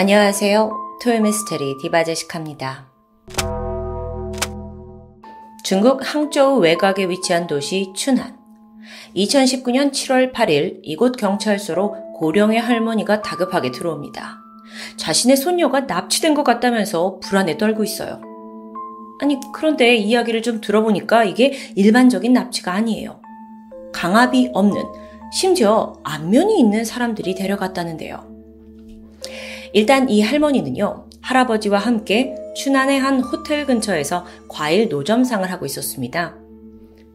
안녕하세요. 토요미스테리 디바제식합니다. 중국 항저우 외곽에 위치한 도시 춘안. 2019년 7월 8일 이곳 경찰서로 고령의 할머니가 다급하게 들어옵니다. 자신의 손녀가 납치된 것 같다면서 불안에 떨고 있어요. 아니, 그런데 이야기를 좀 들어보니까 이게 일반적인 납치가 아니에요. 강압이 없는, 심지어 안면이 있는 사람들이 데려갔다는데요. 일단 이 할머니는요, 할아버지와 함께 춘안의 한 호텔 근처에서 과일 노점상을 하고 있었습니다.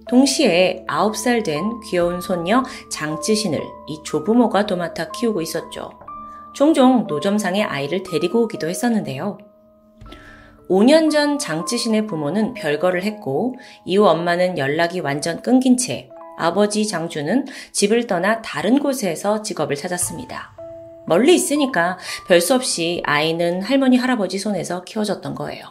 동시에 9살 된 귀여운 손녀 장쯔신을 이 조부모가 도맡아 키우고 있었죠. 종종 노점상에 아이를 데리고 오기도 했었는데요. 5년 전 장쯔신의 부모는 별거를 했고 이후 엄마는 연락이 완전 끊긴 채 아버지 장주는 집을 떠나 다른 곳에서 직업을 찾았습니다. 멀리 있으니까 별수 없이 아이는 할머니 할아버지 손에서 키워졌던 거예요.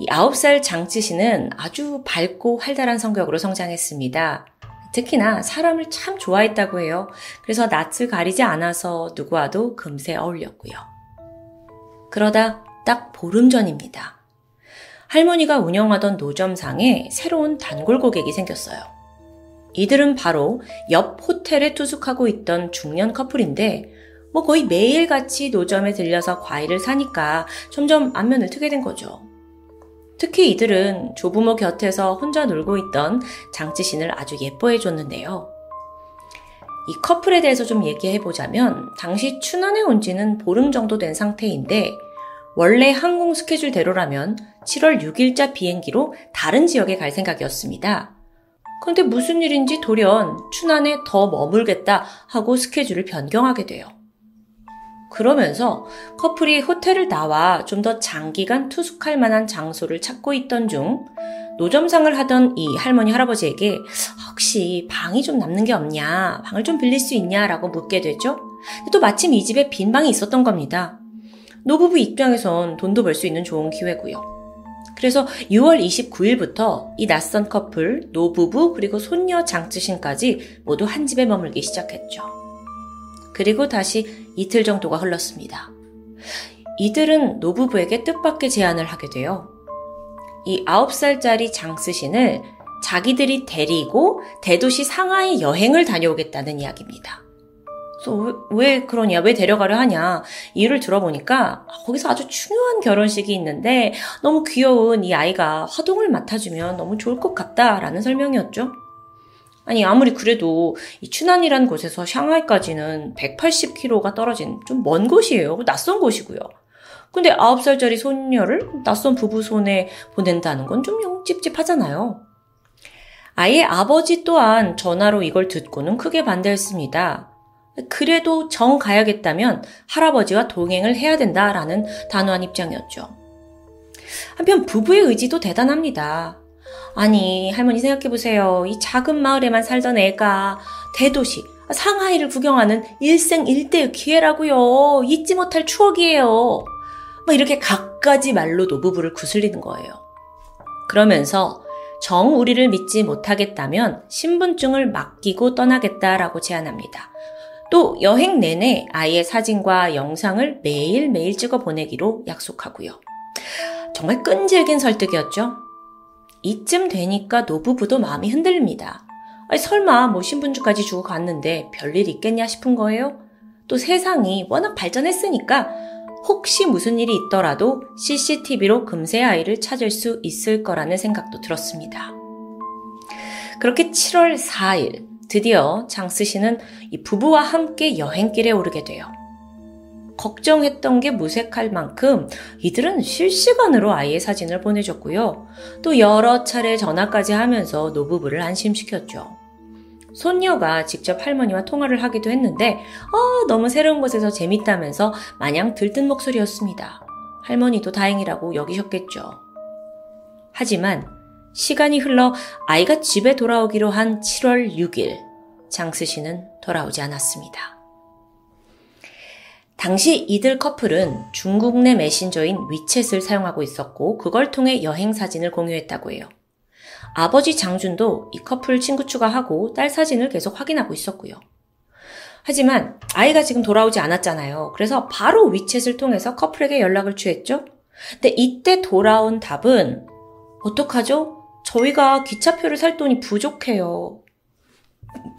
이 9살 장치 씨는 아주 밝고 활달한 성격으로 성장했습니다. 특히나 사람을 참 좋아했다고 해요. 그래서 낯을 가리지 않아서 누구와도 금세 어울렸고요. 그러다 딱 보름 전입니다. 할머니가 운영하던 노점상에 새로운 단골 고객이 생겼어요. 이들은 바로 옆 호텔에 투숙하고 있던 중년 커플인데 뭐 거의 매일 같이 노점에 들려서 과일을 사니까 점점 안면을 트게 된 거죠. 특히 이들은 조부모 곁에서 혼자 놀고 있던 장치신을 아주 예뻐해 줬는데요. 이 커플에 대해서 좀 얘기해 보자면 당시 춘안에 온 지는 보름 정도 된 상태인데 원래 항공 스케줄대로라면 7월 6일자 비행기로 다른 지역에 갈 생각이었습니다. 그런데 무슨 일인지 돌연 춘안에 더 머물겠다 하고 스케줄을 변경하게 돼요. 그러면서 커플이 호텔을 나와 좀 더 장기간 투숙할 만한 장소를 찾고 있던 중 노점상을 하던 이 할머니 할아버지에게 혹시 방이 좀 남는 게 없냐, 방을 좀 빌릴 수 있냐라고 묻게 되죠. 또 마침 이 집에 빈 방이 있었던 겁니다. 노부부 입장에선 돈도 벌 수 있는 좋은 기회고요. 그래서 6월 29일부터 이 낯선 커플, 노부부, 그리고 손녀 장쯔신까지 모두 한 집에 머물기 시작했죠. 그리고 다시 이틀 정도가 흘렀습니다. 이들은 노부부에게 뜻밖의 제안을 하게 돼요. 이 9살짜리 장쓰신을 자기들이 데리고 대도시 상하이 여행을 다녀오겠다는 이야기입니다. 왜, 그러냐, 왜 데려가려 하냐, 이유를 들어보니까 거기서 아주 중요한 결혼식이 있는데 너무 귀여운 이 아이가 화동을 맡아주면 너무 좋을 것 같다라는 설명이었죠. 아니, 아무리 그래도 이 춘안이라는 곳에서 샹하이까지는 180km가 떨어진 좀 먼 곳이에요. 낯선 곳이고요. 근데 9살짜리 손녀를 낯선 부부 손에 보낸다는 건 좀 찝찝하잖아요. 아이의 아버지 또한 전화로 이걸 듣고는 크게 반대했습니다. 그래도 정 가야겠다면 할아버지와 동행을 해야 된다라는 단호한 입장이었죠. 한편 부부의 의지도 대단합니다. 아니, 할머니 생각해보세요. 이 작은 마을에만 살던 애가 대도시, 상하이를 구경하는 일생 일대의 기회라고요. 잊지 못할 추억이에요. 막 이렇게 갖가지 말로 노부부를 구슬리는 거예요. 그러면서 정 우리를 믿지 못하겠다면 신분증을 맡기고 떠나겠다라고 제안합니다. 또 여행 내내 아이의 사진과 영상을 매일매일 찍어 보내기로 약속하고요. 정말 끈질긴 설득이었죠. 이쯤 되니까 노부부도 마음이 흔들립니다. 아니, 설마 뭐 신분증까지 주고 갔는데 별일 있겠냐 싶은 거예요? 또 세상이 워낙 발전했으니까 혹시 무슨 일이 있더라도 CCTV로 금세 아이를 찾을 수 있을 거라는 생각도 들었습니다. 그렇게 7월 4일, 드디어 장스 씨는 이 부부와 함께 여행길에 오르게 돼요. 걱정했던 게 무색할 만큼 이들은 실시간으로 아이의 사진을 보내줬고요. 또 여러 차례 전화까지 하면서 노부부를 안심시켰죠. 손녀가 직접 할머니와 통화를 하기도 했는데, 어, 너무 새로운 곳에서 재밌다면서 마냥 들뜬 목소리였습니다. 할머니도 다행이라고 여기셨겠죠. 하지만 시간이 흘러 아이가 집에 돌아오기로 한 7월 6일, 장스 씨는 돌아오지 않았습니다. 당시 이들 커플은 중국 내 메신저인 위챗을 사용하고 있었고 그걸 통해 여행 사진을 공유했다고 해요. 아버지 장준도 이 커플 친구 추가하고 딸 사진을 계속 확인하고 있었고요. 하지만 아이가 지금 돌아오지 않았잖아요. 그래서 바로 위챗을 통해서 커플에게 연락을 취했죠. 근데 이때 돌아온 답은 어떡하죠? 저희가 기차표를 살 돈이 부족해요.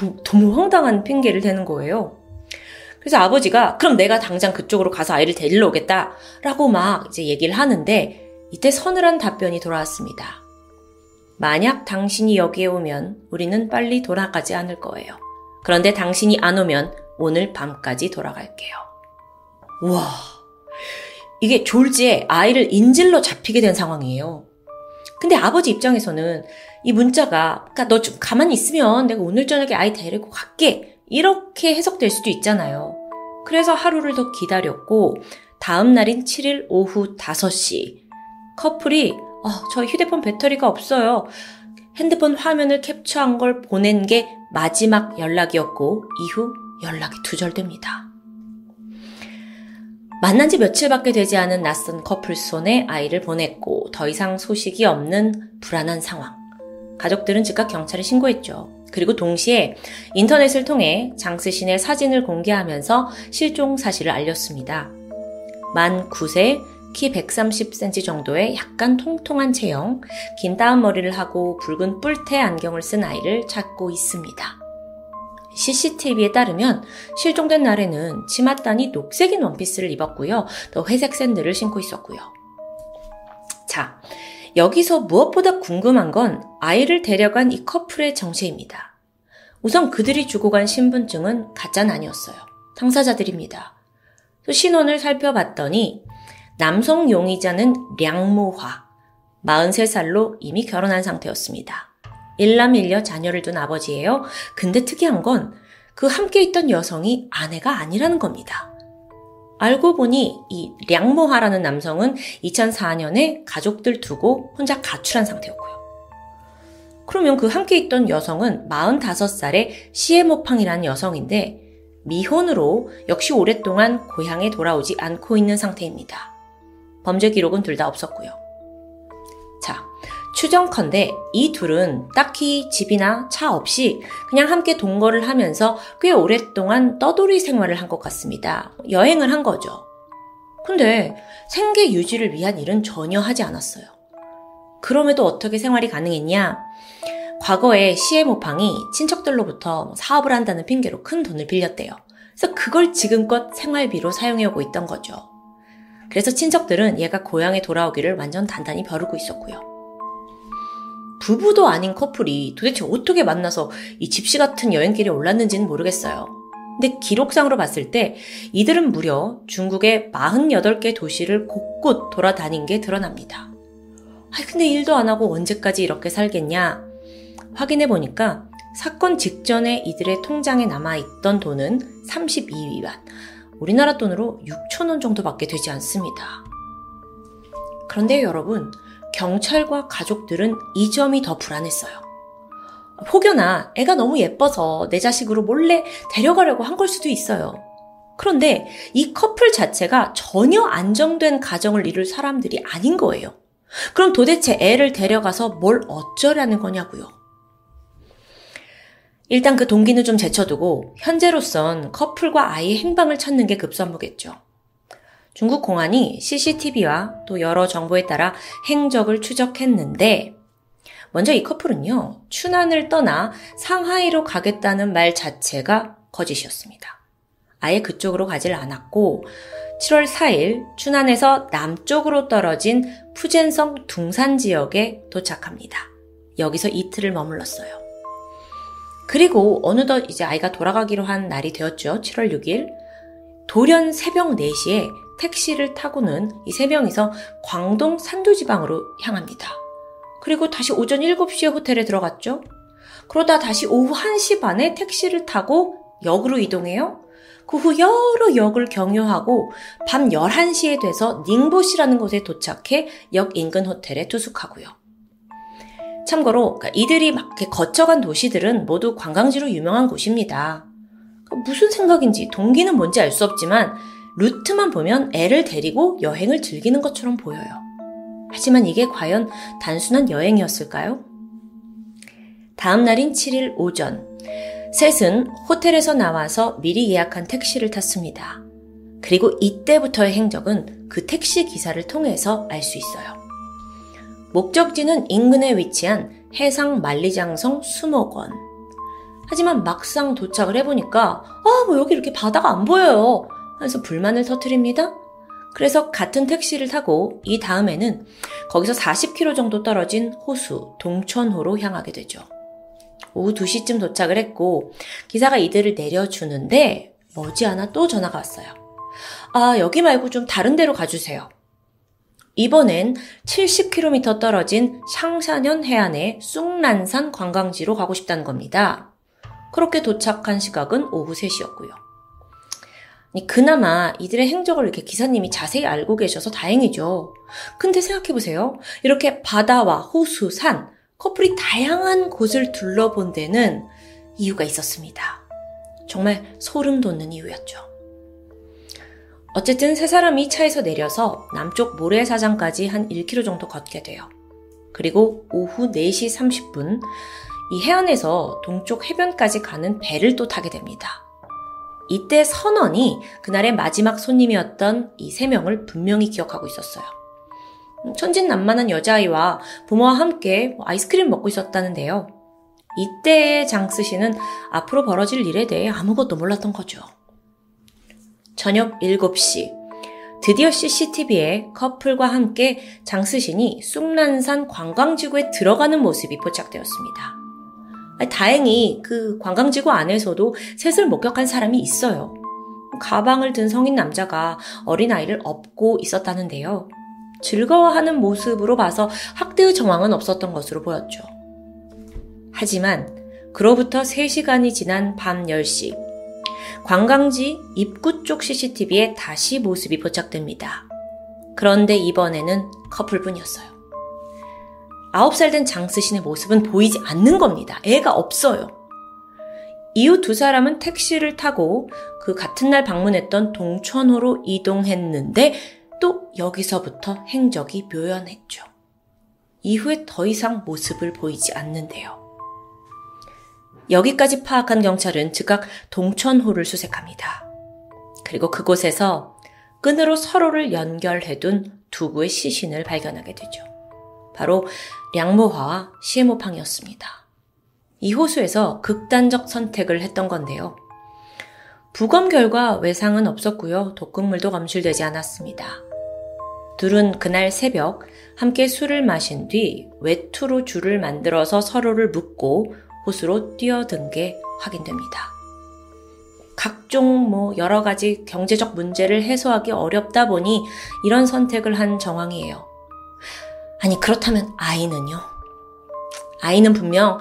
뭐, 너무 황당한 핑계를 대는 거예요. 그래서 아버지가 그럼 내가 당장 그쪽으로 가서 아이를 데리러 오겠다 라고 막 이제 얘기를 하는데 이때 서늘한 답변이 돌아왔습니다. 만약 당신이 여기에 오면 우리는 빨리 돌아가지 않을 거예요. 그런데 당신이 안 오면 오늘 밤까지 돌아갈게요. 와, 이게 졸지에 아이를 인질로 잡히게 된 상황이에요. 근데 아버지 입장에서는 이 문자가, 그러니까 너 좀 가만히 있으면 내가 오늘 저녁에 아이 데리고 갈게. 이렇게 해석될 수도 있잖아요. 그래서 하루를 더 기다렸고, 다음 날인 7일 오후 5시, 커플이, 어, 저 휴대폰 배터리가 없어요. 핸드폰 화면을 캡처한 걸 보낸 게 마지막 연락이었고, 이후 연락이 두절됩니다. 만난 지 며칠밖에 되지 않은 낯선 커플 손에 아이를 보냈고 더 이상 소식이 없는 불안한 상황. 가족들은 즉각 경찰에 신고했죠. 그리고 동시에 인터넷을 통해 장스신의 사진을 공개하면서 실종 사실을 알렸습니다. 만 9세, 키 130cm 정도의 약간 통통한 체형, 긴 따은 머리를 하고 붉은 뿔테 안경을 쓴 아이를 찾고 있습니다. CCTV에 따르면 실종된 날에는 치맛단이 녹색인 원피스를 입었고요. 또 회색 샌들을 신고 있었고요. 자, 여기서 무엇보다 궁금한 건 아이를 데려간 이 커플의 정체입니다. 우선 그들이 주고 간 신분증은 가짜는 아니었어요. 당사자들입니다. 또 신원을 살펴봤더니 남성 용의자는 량모화, 43살로 이미 결혼한 상태였습니다. 일남일녀 자녀를 둔 아버지예요. 근데 특이한 건 그 함께 있던 여성이 아내가 아니라는 겁니다. 알고 보니 이 량모하라는 남성은 2004년에 가족들 두고 혼자 가출한 상태였고요. 그러면 그 함께 있던 여성은 45살의 시에모팡이라는 여성인데 미혼으로 역시 오랫동안 고향에 돌아오지 않고 있는 상태입니다. 범죄 기록은 둘 다 없었고요. 자, 추정컨대 이 둘은 딱히 집이나 차 없이 그냥 함께 동거를 하면서 꽤 오랫동안 떠돌이 생활을 한 것 같습니다. 여행을 한 거죠. 근데 생계 유지를 위한 일은 전혀 하지 않았어요. 그럼에도 어떻게 생활이 가능했냐? 과거에 시에모팡이 친척들로부터 사업을 한다는 핑계로 큰 돈을 빌렸대요. 그래서 그걸 지금껏 생활비로 사용해오고 있던 거죠. 그래서 친척들은 얘가 고향에 돌아오기를 완전 단단히 벼르고 있었고요. 부부도 아닌 커플이 도대체 어떻게 만나서 이 집시 같은 여행길에 올랐는지는 모르겠어요. 근데 기록상으로 봤을 때 이들은 무려 중국의 48개 도시를 곳곳 돌아다닌 게 드러납니다. 아 근데 일도 안 하고 언제까지 이렇게 살겠냐? 확인해 보니까 사건 직전에 이들의 통장에 남아있던 돈은 32위안, 우리나라 돈으로 6천원 정도밖에 되지 않습니다. 그런데 여러분, 경찰과 가족들은 이 점이 더 불안했어요. 혹여나 애가 너무 예뻐서 내 자식으로 몰래 데려가려고 한 걸 수도 있어요. 그런데 이 커플 자체가 전혀 안정된 가정을 이룰 사람들이 아닌 거예요. 그럼 도대체 애를 데려가서 뭘 어쩌려는 거냐고요. 일단 그 동기는 좀 제쳐두고 현재로선 커플과 아이의 행방을 찾는 게 급선무겠죠. 중국 공안이 CCTV와 또 여러 정보에 따라 행적을 추적했는데 먼저 이 커플은요, 춘안을 떠나 상하이로 가겠다는 말 자체가 거짓이었습니다. 아예 그쪽으로 가질 않았고 7월 4일 춘안에서 남쪽으로 떨어진 푸젠성 둥산 지역에 도착합니다. 여기서 이틀을 머물렀어요. 그리고 어느덧 이제 아이가 돌아가기로 한 날이 되었죠. 7월 6일. 돌연 새벽 4시에 택시를 타고는 이 세 명이서 광동 산도지방으로 향합니다. 그리고 다시 오전 7시에 호텔에 들어갔죠. 그러다 다시 오후 1시 반에 택시를 타고 역으로 이동해요. 그 후 여러 역을 경유하고 밤 11시에 돼서 닝보시라는 곳에 도착해 역 인근 호텔에 투숙하고요. 참고로 그러니까 이들이 막 거쳐간 도시들은 모두 관광지로 유명한 곳입니다. 그러니까 무슨 생각인지 동기는 뭔지 알 수 없지만 루트만 보면 애를 데리고 여행을 즐기는 것처럼 보여요. 하지만 이게 과연 단순한 여행이었을까요? 다음 날인 7일 오전, 셋은 호텔에서 나와서 미리 예약한 택시를 탔습니다. 그리고 이때부터의 행적은 그 택시 기사를 통해서 알 수 있어요. 목적지는 인근에 위치한 해상 만리장성 수목원. 하지만 막상 도착을 해보니까, 아, 뭐 여기 이렇게 바다가 안 보여요. 하면서 불만을 터트립니다. 그래서 같은 택시를 타고 이 다음에는 거기서 40km 정도 떨어진 호수 동천호로 향하게 되죠. 오후 2시쯤 도착을 했고 기사가 이들을 내려주는데 머지않아 또 전화가 왔어요. 아, 여기 말고 좀 다른 데로 가주세요. 이번엔 70km 떨어진 샹샤년 해안의 쑥난산 관광지로 가고 싶다는 겁니다. 그렇게 도착한 시각은 오후 3시였고요. 그나마 이들의 행적을 이렇게 기사님이 자세히 알고 계셔서 다행이죠. 근데 생각해보세요. 이렇게 바다와 호수, 산, 커플이 다양한 곳을 둘러본 데는 이유가 있었습니다. 정말 소름 돋는 이유였죠. 어쨌든 세 사람이 차에서 내려서 남쪽 모래사장까지 한 1km 정도 걷게 돼요. 그리고 오후 4시 30분 이 해안에서 동쪽 해변까지 가는 배를 또 타게 됩니다. 이때 선원이 그날의 마지막 손님이었던 이 세 명을 분명히 기억하고 있었어요. 천진난만한 여자아이와 부모와 함께 아이스크림 먹고 있었다는데요. 이때의 장스 씨는 앞으로 벌어질 일에 대해 아무것도 몰랐던 거죠. 저녁 7시. 드디어 CCTV에 커플과 함께 장스신이 쑥난산 관광지구에 들어가는 모습이 포착되었습니다. 다행히 그 관광지구 안에서도 셋을 목격한 사람이 있어요. 가방을 든 성인 남자가 어린아이를 업고 있었다는데요. 즐거워하는 모습으로 봐서 학대의 정황은 없었던 것으로 보였죠. 하지만 그로부터 3시간이 지난 밤 10시, 관광지 입구 쪽 CCTV에 다시 모습이 포착됩니다. 그런데 이번에는 커플뿐이었어요. 9살 된 장스신의 모습은 보이지 않는 겁니다. 애가 없어요. 이후 두 사람은 택시를 타고 그 같은 날 방문했던 동천호로 이동했는데 또 여기서부터 행적이 묘연했죠. 이후에 더 이상 모습을 보이지 않는데요. 여기까지 파악한 경찰은 즉각 동천호를 수색합니다. 그리고 그곳에서 끈으로 서로를 연결해둔 두 구의 시신을 발견하게 되죠. 바로 량모화와 시에모팡이었습니다. 이 호수에서 극단적 선택을 했던 건데요. 부검 결과 외상은 없었고요. 독극물도 검출되지 않았습니다. 둘은 그날 새벽 함께 술을 마신 뒤 외투로 줄을 만들어서 서로를 묶고 호수로 뛰어든 게 확인됩니다. 각종 뭐 여러 가지 경제적 문제를 해소하기 어렵다 보니 이런 선택을 한 정황이에요. 아니, 그렇다면 아이는요? 아이는 분명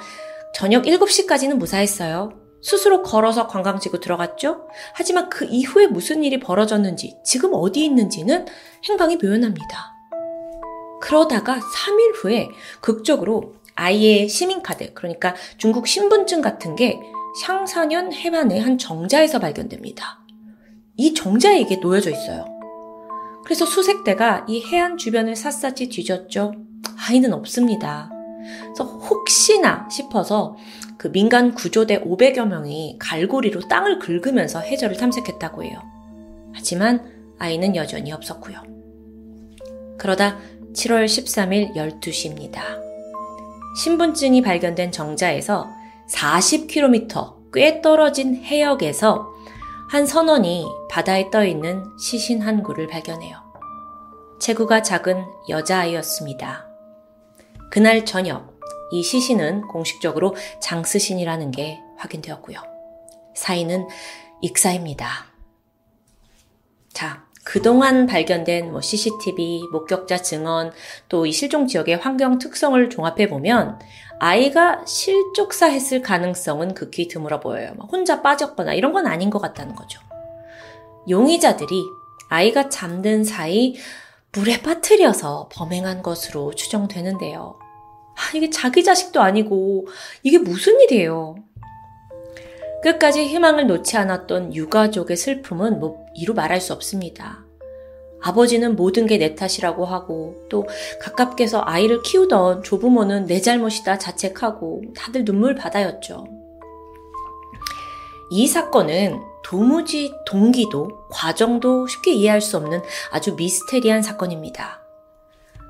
저녁 7시까지는 무사했어요. 스스로 걸어서 관광지구 들어갔죠? 하지만 그 이후에 무슨 일이 벌어졌는지, 지금 어디 있는지는 행방이 묘연합니다. 그러다가 3일 후에 극적으로 아이의 시민카드, 그러니까 중국 신분증 같은 게 샹사년 해반의 한 정자에서 발견됩니다. 이 정자에 게 놓여져 있어요. 그래서 수색대가 이 해안 주변을 샅샅이 뒤졌죠. 아이는 없습니다. 그래서 혹시나 싶어서 그 민간 구조대 500여 명이 갈고리로 땅을 긁으면서 해저를 탐색했다고 해요. 하지만 아이는 여전히 없었고요. 그러다 7월 13일 12시입니다. 신분증이 발견된 정자에서 40km 꽤 떨어진 해역에서 한 선원이 바다에 떠 있는 시신 한 구를 발견해요. 체구가 작은 여자아이였습니다. 그날 저녁, 이 시신은 공식적으로 장스신이라는 게 확인되었고요. 사인은 익사입니다. 자, 그동안 발견된 뭐 CCTV, 목격자 증언, 또 이 실종 지역의 환경 특성을 종합해 보면 아이가 실족사했을 가능성은 극히 드물어 보여요. 혼자 빠졌거나 이런 건 아닌 것 같다는 거죠. 용의자들이 아이가 잠든 사이 물에 빠뜨려서 범행한 것으로 추정되는데요. 아, 이게 자기 자식도 아니고 이게 무슨 일이에요? 끝까지 희망을 놓지 않았던 유가족의 슬픔은 뭐 이루 말할 수 없습니다. 아버지는 모든 게 내 탓이라고 하고 또 가깝게서 아이를 키우던 조부모는 내 잘못이다 자책하고 다들 눈물 바다였죠. 이 사건은 도무지 동기도 과정도 쉽게 이해할 수 없는 아주 미스테리한 사건입니다.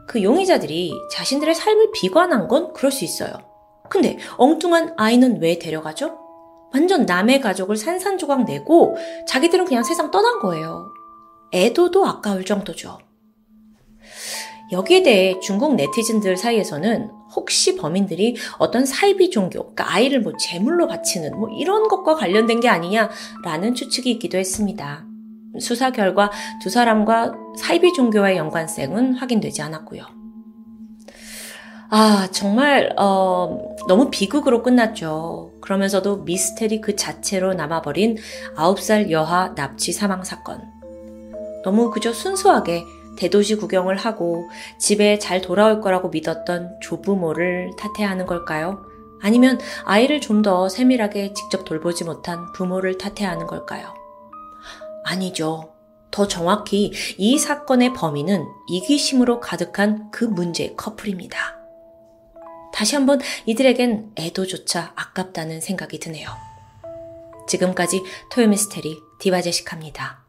그 용의자들이 자신들의 삶을 비관한 건 그럴 수 있어요. 근데 엉뚱한 아이는 왜 데려가죠? 완전 남의 가족을 산산조각 내고 자기들은 그냥 세상 떠난 거예요. 애도도 아까울 정도죠. 여기에 대해 중국 네티즌들 사이에서는 혹시 범인들이 어떤 사이비 종교, 그러니까 아이를 뭐 제물로 바치는 뭐 이런 것과 관련된 게 아니냐라는 추측이 있기도 했습니다. 수사 결과 두 사람과 사이비 종교와의 연관성은 확인되지 않았고요. 아, 정말, 어, 너무 비극으로 끝났죠. 그러면서도 미스테리 그 자체로 남아버린 9살 여하 납치 사망 사건. 너무 그저 순수하게 대도시 구경을 하고 집에 잘 돌아올 거라고 믿었던 조부모를 탓해야 하는 걸까요? 아니면 아이를 좀 더 세밀하게 직접 돌보지 못한 부모를 탓해야 하는 걸까요? 아니죠. 더 정확히 이 사건의 범인은 이기심으로 가득한 그 문제의 커플입니다. 다시 한번 이들에겐 애도조차 아깝다는 생각이 드네요. 지금까지 토요미스테리 디바제식합니다.